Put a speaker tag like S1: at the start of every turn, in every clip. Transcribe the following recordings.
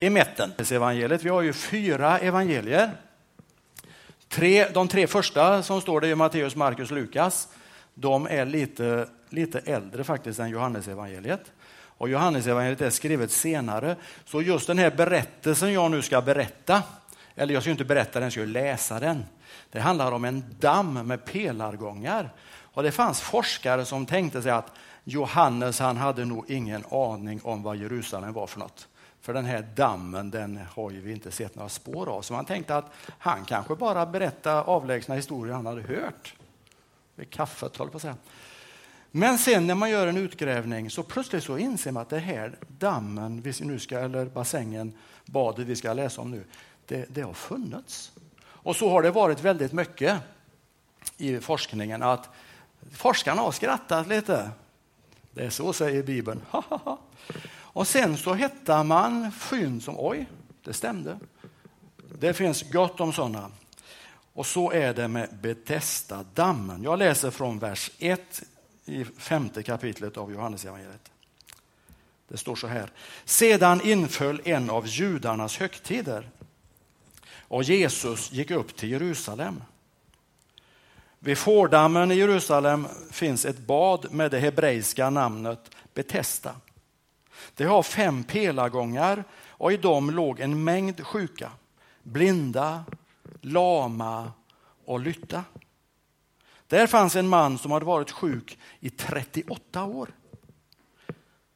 S1: i mitten. Evangeliet. Vi har ju fyra evangelier. Tre, de tre första som står det i Matteus, Markus, Lukas, de är lite, lite äldre faktiskt än Johannesevangeliet. Och Johannesevangeliet är skrivet senare. Så just den här berättelsen jag nu ska berätta, eller jag ska inte berätta den, jag ska läsa den. Det handlar om en damm med pelargångar. Och det fanns forskare som tänkte sig att Johannes han hade nog ingen aning om vad Jerusalem var för något. För den här dammen den har vi inte sett några spår av. Så man tänkte att han kanske bara berättade avlägsna historier han hade hört. Vid kaffet, håller på att säga. Men sen när man gör en utgrävning så plötsligt så inser man att det här dammen, vi nu ska, eller bassängen, badet vi ska läsa om nu, det, det har funnits. Och så har det varit väldigt mycket i forskningen att forskarna har skrattat lite. Det är så säger Bibeln. Och sen så hittar man fynd som, oj, det stämde. Det finns gott om sådana. Och så är det med Betesda-dammen. Jag läser från vers 1 i femte kapitlet av Johannesevangeliet. Det står så här. Sedan inföll en av judarnas högtider och Jesus gick upp till Jerusalem. Vid Fårdammen i Jerusalem finns ett bad med det hebreiska namnet Betesda. Det har fem pelargångar och i dem låg en mängd sjuka, blinda, lama och lytta. Där fanns en man som hade varit sjuk i 38 år.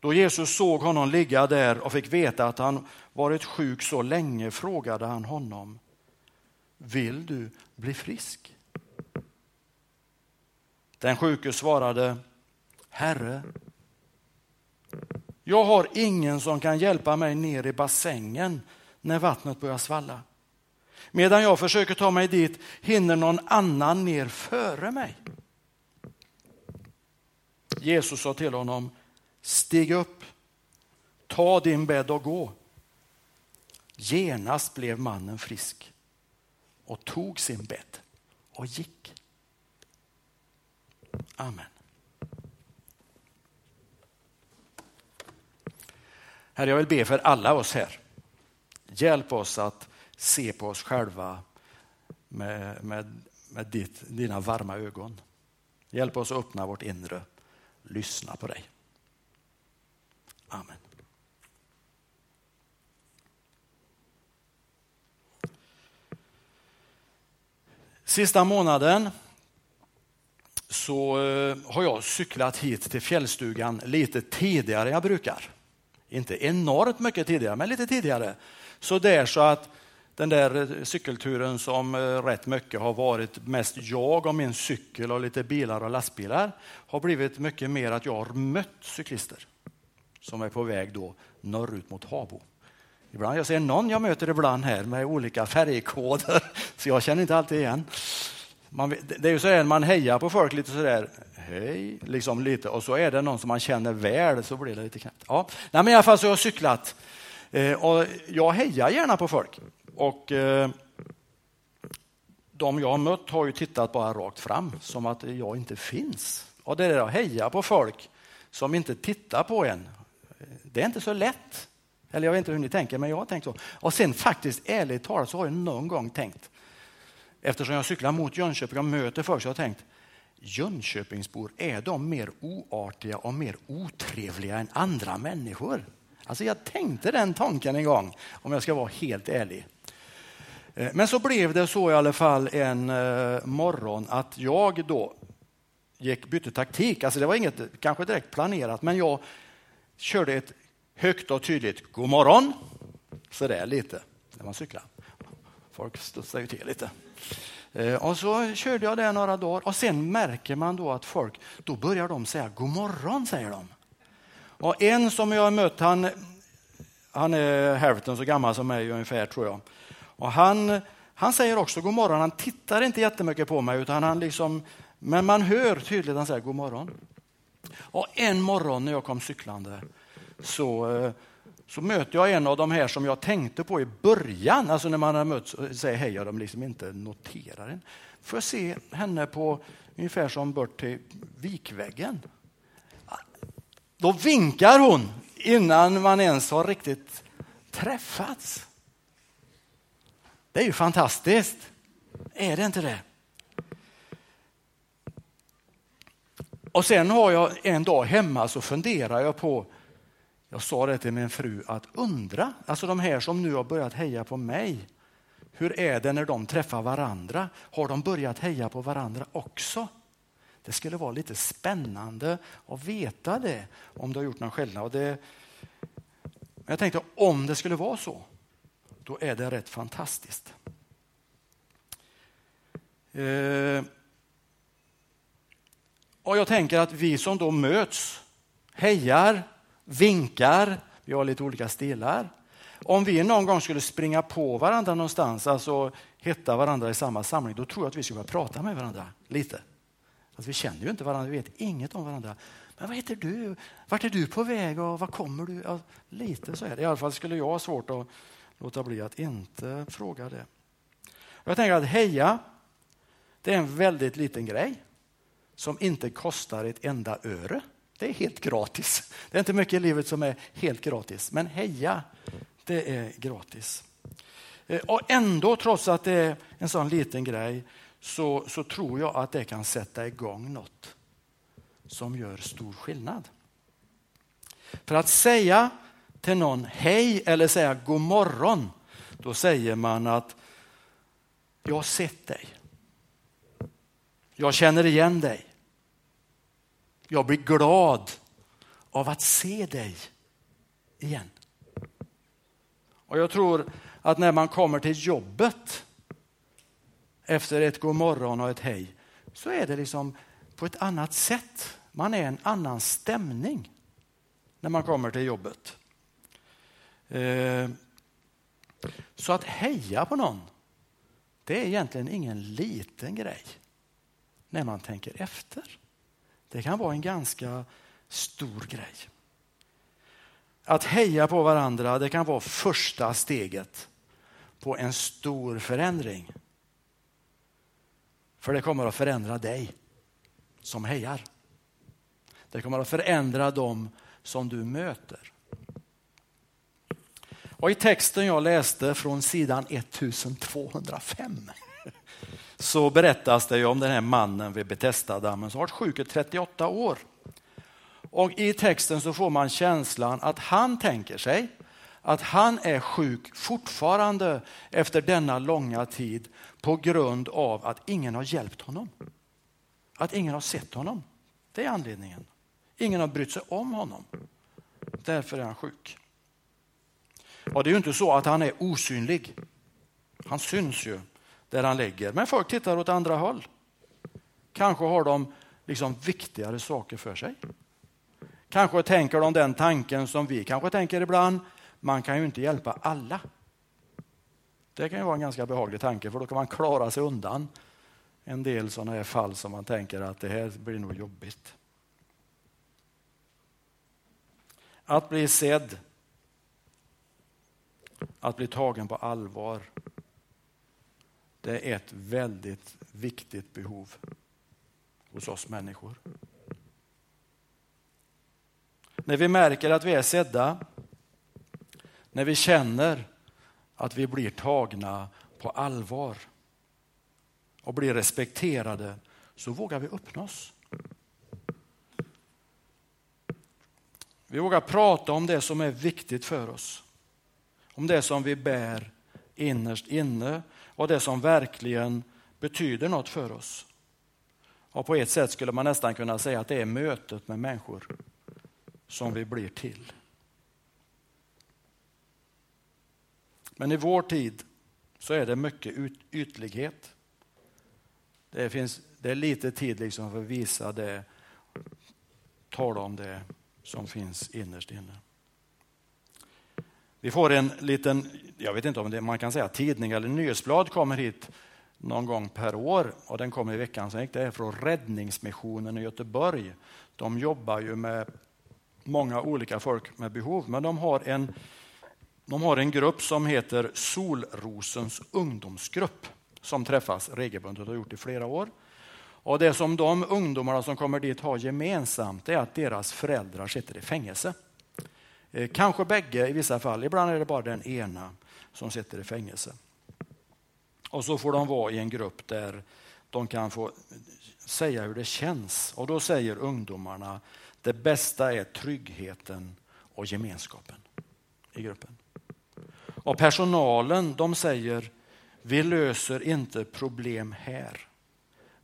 S1: Då Jesus såg honom ligga där och fick veta att han varit sjuk så länge frågade han honom, vill du bli frisk? Den sjuke svarade, Herre, jag har ingen som kan hjälpa mig ner i bassängen när vattnet börjar svalla. Medan jag försöker ta mig dit hinner någon annan ner före mig. Jesus sa till honom, stig upp, ta din bädd och gå. Genast blev mannen frisk och tog sin bädd och gick. Amen. Herre, jag vill be för alla oss här. Hjälp oss att se på oss själva med, med, med ditt, dina varma ögon. Hjälp oss att öppna vårt inre, lyssna på dig. Amen. Sista månaden så eh, har jag cyklat hit till fjällstugan lite tidigare än jag brukar. Inte enormt mycket tidigare, men lite tidigare. Så där så att den där eh, cykelturen som eh, rätt mycket har varit mest jag och min cykel och lite bilar och lastbilar har blivit mycket mer att jag har mött cyklister som är på väg då norrut mot Habo. Ibland, jag ser någon jag möter ibland här med olika färgkoder, så jag känner inte alltid igen. Man, det är ju så att man hejar på folk lite sådär, hej, liksom lite, och så är det någon som man känner väl så blir det lite knäppt. Ja. Nej, men i alla fall så har jag cyklat eh, och jag hejar gärna på folk. Och eh, de jag har mött har ju tittat bara rakt fram som att jag inte finns. Och det där att heja på folk som inte tittar på en, det är inte så lätt. Eller jag vet inte hur ni tänker, men jag har tänkt så. Och sen faktiskt ärligt talat så har jag någon gång tänkt, eftersom jag cyklar mot Jönköping och möter folk, så har jag tänkt, Jönköpingsbor, är de mer oartiga och mer otrevliga än andra människor? Alltså jag tänkte den tanken en gång, om jag ska vara helt ärlig. Eh, men så blev det så i alla fall en eh, morgon att jag då gick, bytte taktik. Alltså det var inget kanske direkt planerat, men jag körde ett högt och tydligt god morgon. Så där lite när man cyklar. Folk studsade ju till lite. Eh, och så körde jag det några dagar och sen märker man då att folk, då börjar de säga god morgon, säger de. Och en som jag har mött, han, han är hälften så gammal som mig ungefär tror jag. Och han, han säger också god morgon, han tittar inte jättemycket på mig utan han liksom, men man hör tydligt att han säger god morgon. Och en morgon när jag kom cyklande så, eh, så möter jag en av de här som jag tänkte på i början, alltså när man har mötts och säger hej och de liksom inte noterar en. Får jag se henne på ungefär som bort till vikväggen. Då vinkar hon innan man ens har riktigt träffats. Det är ju fantastiskt. Är det inte det? Och sen har jag en dag hemma så funderar jag på, jag sa det till min fru, att undra, alltså de här som nu har börjat heja på mig, hur är det när de träffar varandra? Har de börjat heja på varandra också? Det skulle vara lite spännande att veta det om du har gjort någon skillnad. Och det, jag tänkte om det skulle vara så, då är det rätt fantastiskt. Eh, och jag tänker att vi som då möts, hejar, vinkar, vi har lite olika stilar. Om vi någon gång skulle springa på varandra någonstans, alltså hitta varandra i samma samling, då tror jag att vi skulle börja prata med varandra lite. Alltså, vi känner ju inte varandra, vi vet inget om varandra. Men vad heter du? Vart är du på väg och var kommer du? Ja, lite så är det. I alla fall skulle jag ha svårt att låta bli att inte fråga det. Jag tänker att heja, det är en väldigt liten grej som inte kostar ett enda öre. Det är helt gratis. Det är inte mycket i livet som är helt gratis, men heja, det är gratis. Eh, och ändå, trots att det är en sån liten grej, så, så tror jag att det kan sätta igång något som gör stor skillnad. För att säga till någon hej eller säga god morgon, då säger man att jag har sett dig. Jag känner igen dig. Jag blir glad av att se dig igen. Och jag tror att när man kommer till jobbet efter ett god morgon och ett hej så är det liksom på ett annat sätt. Man är en annan stämning när man kommer till jobbet. Eh, så att heja på någon, det är egentligen ingen liten grej när man tänker efter. Det kan vara en ganska stor grej. Att heja på varandra det kan vara första steget på en stor förändring. För det kommer att förändra dig som hejar. Det kommer att förändra dem som du möter. Och I texten jag läste från sidan 1205 så berättas det om den här mannen vid Betestadammen som varit sjuk i 38 år. Och I texten så får man känslan att han tänker sig att han är sjuk fortfarande efter denna långa tid på grund av att ingen har hjälpt honom. Att ingen har sett honom. Det är anledningen. Ingen har brytt sig om honom. Därför är han sjuk. Och Det är ju inte så att han är osynlig. Han syns ju där han ligger. Men folk tittar åt andra håll. Kanske har de liksom viktigare saker för sig. Kanske tänker de den tanken som vi kanske tänker ibland. Man kan ju inte hjälpa alla. Det kan ju vara en ganska behaglig tanke för då kan man klara sig undan en del sådana här fall som man tänker att det här blir nog jobbigt. Att bli sedd, att bli tagen på allvar, det är ett väldigt viktigt behov hos oss människor. När vi märker att vi är sedda, när vi känner att vi blir tagna på allvar och blir respekterade, så vågar vi öppna oss. Vi vågar prata om det som är viktigt för oss. Om det som vi bär innerst inne och det som verkligen betyder något för oss. Och på ett sätt skulle man nästan kunna säga att det är mötet med människor som vi blir till. Men i vår tid så är det mycket ytlighet. Det, finns, det är lite tid liksom för att visa det, tala om det som finns innerst inne. Vi får en liten, jag vet inte om det, man kan säga tidning eller nyhetsblad kommer hit någon gång per år och den kommer i veckan som gick. Det är från Räddningsmissionen i Göteborg. De jobbar ju med många olika folk med behov, men de har en, de har en grupp som heter Solrosens ungdomsgrupp som träffas regelbundet och har gjort i flera år. Och Det som de ungdomarna som kommer dit har gemensamt är att deras föräldrar sitter i fängelse. Eh, kanske bägge i vissa fall, ibland är det bara den ena som sitter i fängelse. Och så får de vara i en grupp där de kan få säga hur det känns. Och då säger ungdomarna, det bästa är tryggheten och gemenskapen i gruppen. Och personalen, de säger, vi löser inte problem här,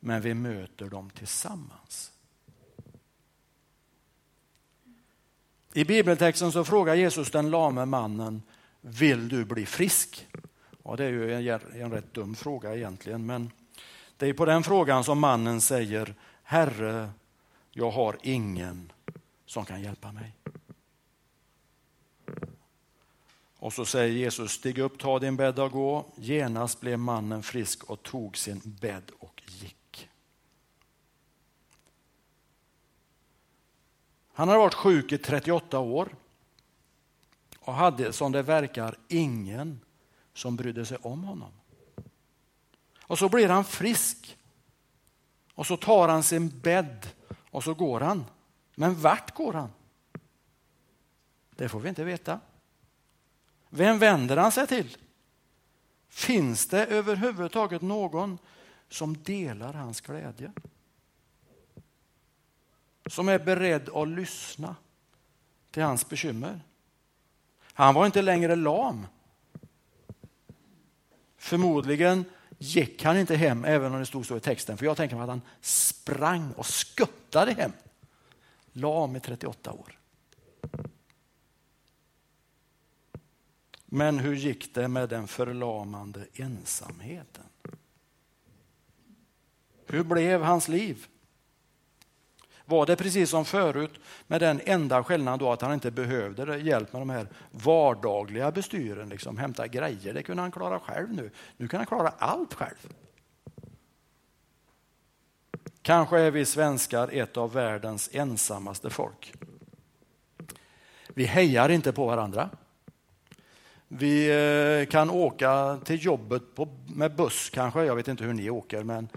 S1: men vi möter dem tillsammans. I bibeltexten så frågar Jesus den lame mannen, vill du bli frisk? Ja, det är ju en, en rätt dum fråga egentligen, men det är på den frågan som mannen säger, Herre, jag har ingen som kan hjälpa mig. Och så säger Jesus, stig upp, ta din bädd och gå. Genast blev mannen frisk och tog sin bädd och gick. Han hade varit sjuk i 38 år och hade som det verkar ingen som brydde sig om honom. Och så blir han frisk. Och så tar han sin bädd och så går han. Men vart går han? Det får vi inte veta. Vem vänder han sig till? Finns det överhuvudtaget någon som delar hans glädje? Som är beredd att lyssna till hans bekymmer. Han var inte längre lam. Förmodligen gick han inte hem, även om det stod så i texten. För jag tänker mig att han sprang och skuttade hem. Lam i 38 år. Men hur gick det med den förlamande ensamheten? Hur blev hans liv? Var det precis som förut med den enda skillnaden då att han inte behövde hjälp med de här vardagliga bestyren, liksom hämta grejer, det kunde han klara själv nu. Nu kan han klara allt själv. Kanske är vi svenskar ett av världens ensammaste folk. Vi hejar inte på varandra. Vi eh, kan åka till jobbet på, med buss kanske, jag vet inte hur ni åker, men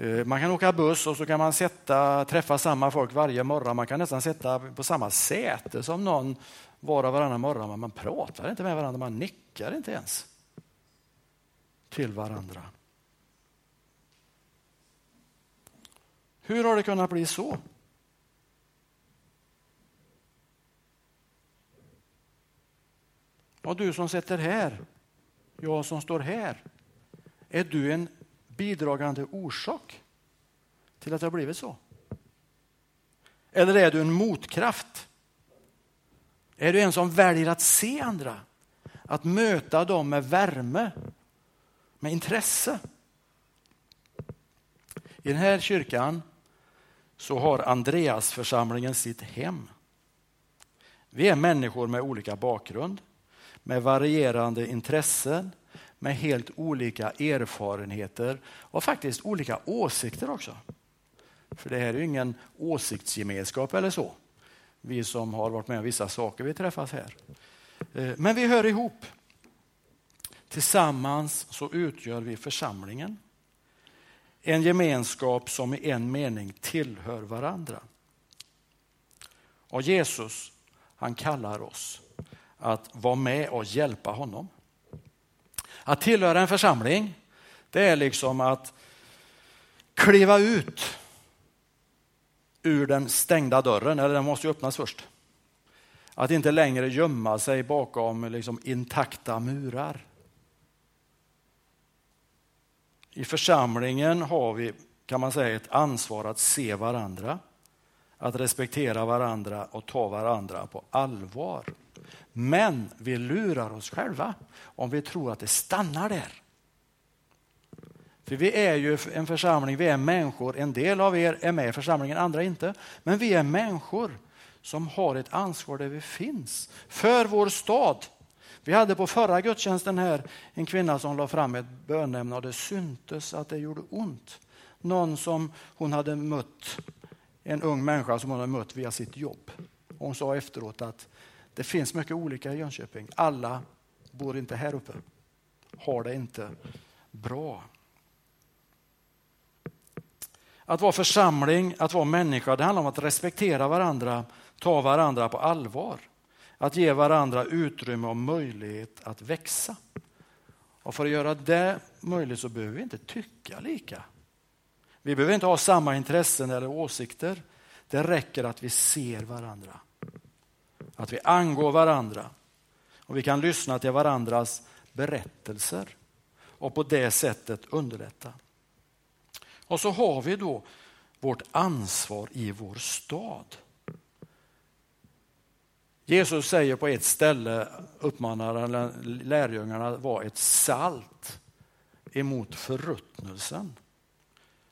S1: Eh, man kan åka buss och så kan man sätta, träffa samma folk varje morgon. Man kan nästan sätta på samma säte som någon var och varannan morgon, men man pratar inte med varandra, man nickar inte ens till varandra. Hur har det kunnat bli så? Och du som sitter här, jag som står här, är du en bidragande orsak till att det har blivit så? Eller är du en motkraft? Är du en som väljer att se andra? Att möta dem med värme, med intresse? I den här kyrkan så har Andreasförsamlingen sitt hem. Vi är människor med olika bakgrund med varierande intressen, med helt olika erfarenheter och faktiskt olika åsikter också. För det här är ju ingen åsiktsgemenskap eller så. Vi som har varit med om vissa saker, vi träffas här. Eh, men vi hör ihop. Tillsammans så utgör vi församlingen. En gemenskap som i en mening tillhör varandra. Och Jesus, han kallar oss att vara med och hjälpa honom. Att tillhöra en församling, det är liksom att kliva ut ur den stängda dörren, eller den måste ju öppnas först. Att inte längre gömma sig bakom liksom intakta murar. I församlingen har vi, kan man säga, ett ansvar att se varandra, att respektera varandra och ta varandra på allvar. Men vi lurar oss själva om vi tror att det stannar där. För vi är ju en församling, vi är människor. En del av er är med i församlingen, andra inte. Men vi är människor som har ett ansvar där vi finns. För vår stad. Vi hade på förra gudstjänsten här en kvinna som la fram ett bönämne och det syntes att det gjorde ont. Någon som hon hade mött, en ung människa som hon hade mött via sitt jobb. Hon sa efteråt att det finns mycket olika i Jönköping. Alla bor inte här uppe, har det inte bra. Att vara församling, att vara människa, det handlar om att respektera varandra, ta varandra på allvar. att ge varandra utrymme och möjlighet att växa. Och för att göra det möjligt så behöver vi inte tycka lika. Vi behöver inte ha samma intressen eller åsikter. Det räcker att vi ser varandra. Att vi angår varandra. Och vi kan lyssna till varandras berättelser och på det sättet underlätta. Och så har vi då vårt ansvar i vår stad. Jesus säger på ett ställe, uppmanar lärjungarna att vara ett salt emot förruttnelsen.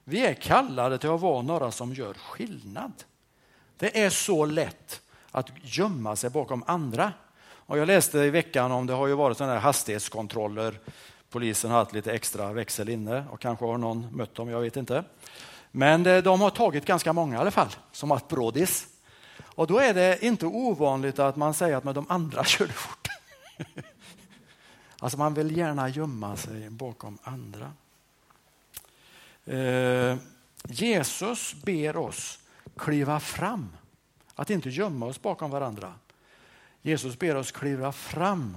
S1: Vi är kallade till att vara några som gör skillnad. Det är så lätt att gömma sig bakom andra. Och jag läste i veckan om det har ju varit sådana här hastighetskontroller. Polisen har haft lite extra växel inne och kanske har någon mött dem, jag vet inte. Men eh, de har tagit ganska många i alla fall, som haft brådis. Och då är det inte ovanligt att man säger att men de andra körde fort. alltså man vill gärna gömma sig bakom andra. Eh, Jesus ber oss kliva fram, att inte gömma oss bakom varandra. Jesus ber oss kliva fram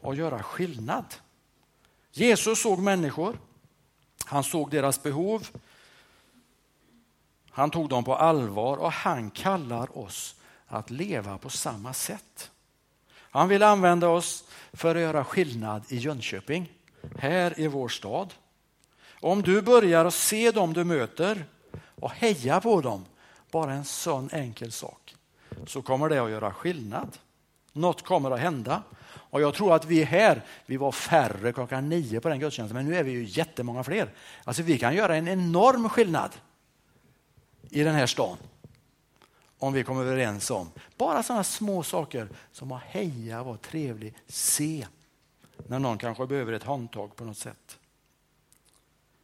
S1: och göra skillnad. Jesus såg människor, han såg deras behov, han tog dem på allvar och han kallar oss att leva på samma sätt. Han vill använda oss för att göra skillnad i Jönköping, här i vår stad. Om du börjar att se dem du möter och heja på dem, bara en sån enkel sak, så kommer det att göra skillnad. Något kommer att hända. Och jag tror att vi här, vi var färre klockan nio på den gudstjänsten, men nu är vi ju jättemånga fler. Alltså vi kan göra en enorm skillnad i den här stan. Om vi kommer överens om bara sådana små saker som att heja, vara trevlig, se när någon kanske behöver ett handtag på något sätt.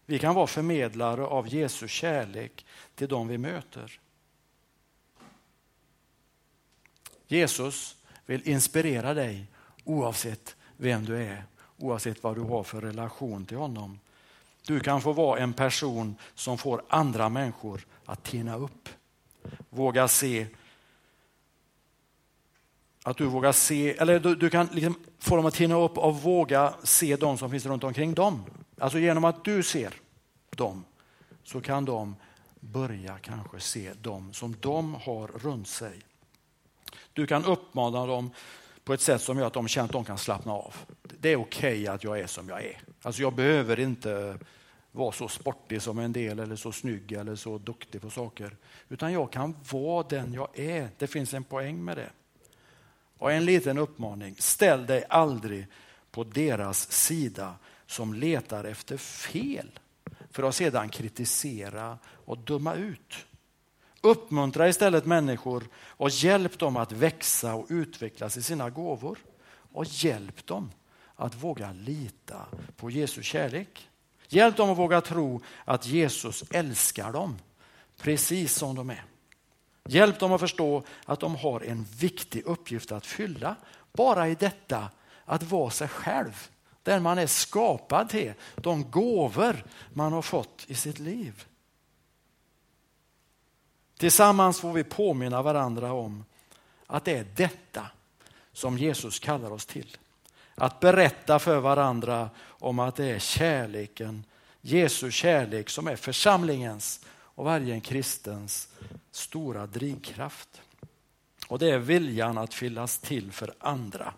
S1: Vi kan vara förmedlare av Jesu kärlek till dem vi möter. Jesus vill inspirera dig oavsett vem du är, oavsett vad du har för relation till honom. Du kan få vara en person som får andra människor att tina upp. Våga se att du vågar se, eller du, du kan liksom få dem att tina upp och våga se de som finns runt omkring dem. Alltså genom att du ser dem så kan de börja kanske se dem som de har runt sig. Du kan uppmana dem på ett sätt som gör att de känner att de kan slappna av. Det är okej okay att jag är som jag är. Alltså jag behöver inte vara så sportig som en del eller så snygg eller så duktig på saker. Utan jag kan vara den jag är. Det finns en poäng med det. Och en liten uppmaning, ställ dig aldrig på deras sida som letar efter fel för att sedan kritisera och döma ut. Uppmuntra istället människor och hjälp dem att växa och utvecklas i sina gåvor. Och hjälp dem att våga lita på Jesu kärlek. Hjälp dem att våga tro att Jesus älskar dem precis som de är. Hjälp dem att förstå att de har en viktig uppgift att fylla. Bara i detta att vara sig själv. Den man är skapad till. De gåvor man har fått i sitt liv. Tillsammans får vi påminna varandra om att det är detta som Jesus kallar oss till. Att berätta för varandra om att det är kärleken, Jesu kärlek som är församlingens och varje kristens stora drivkraft. Och det är viljan att fyllas till för andra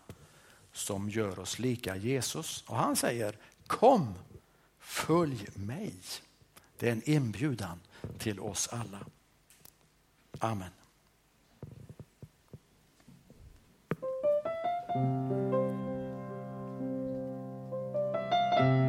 S1: som gör oss lika Jesus. Och han säger kom, följ mig. Det är en inbjudan till oss alla. Amen. Musik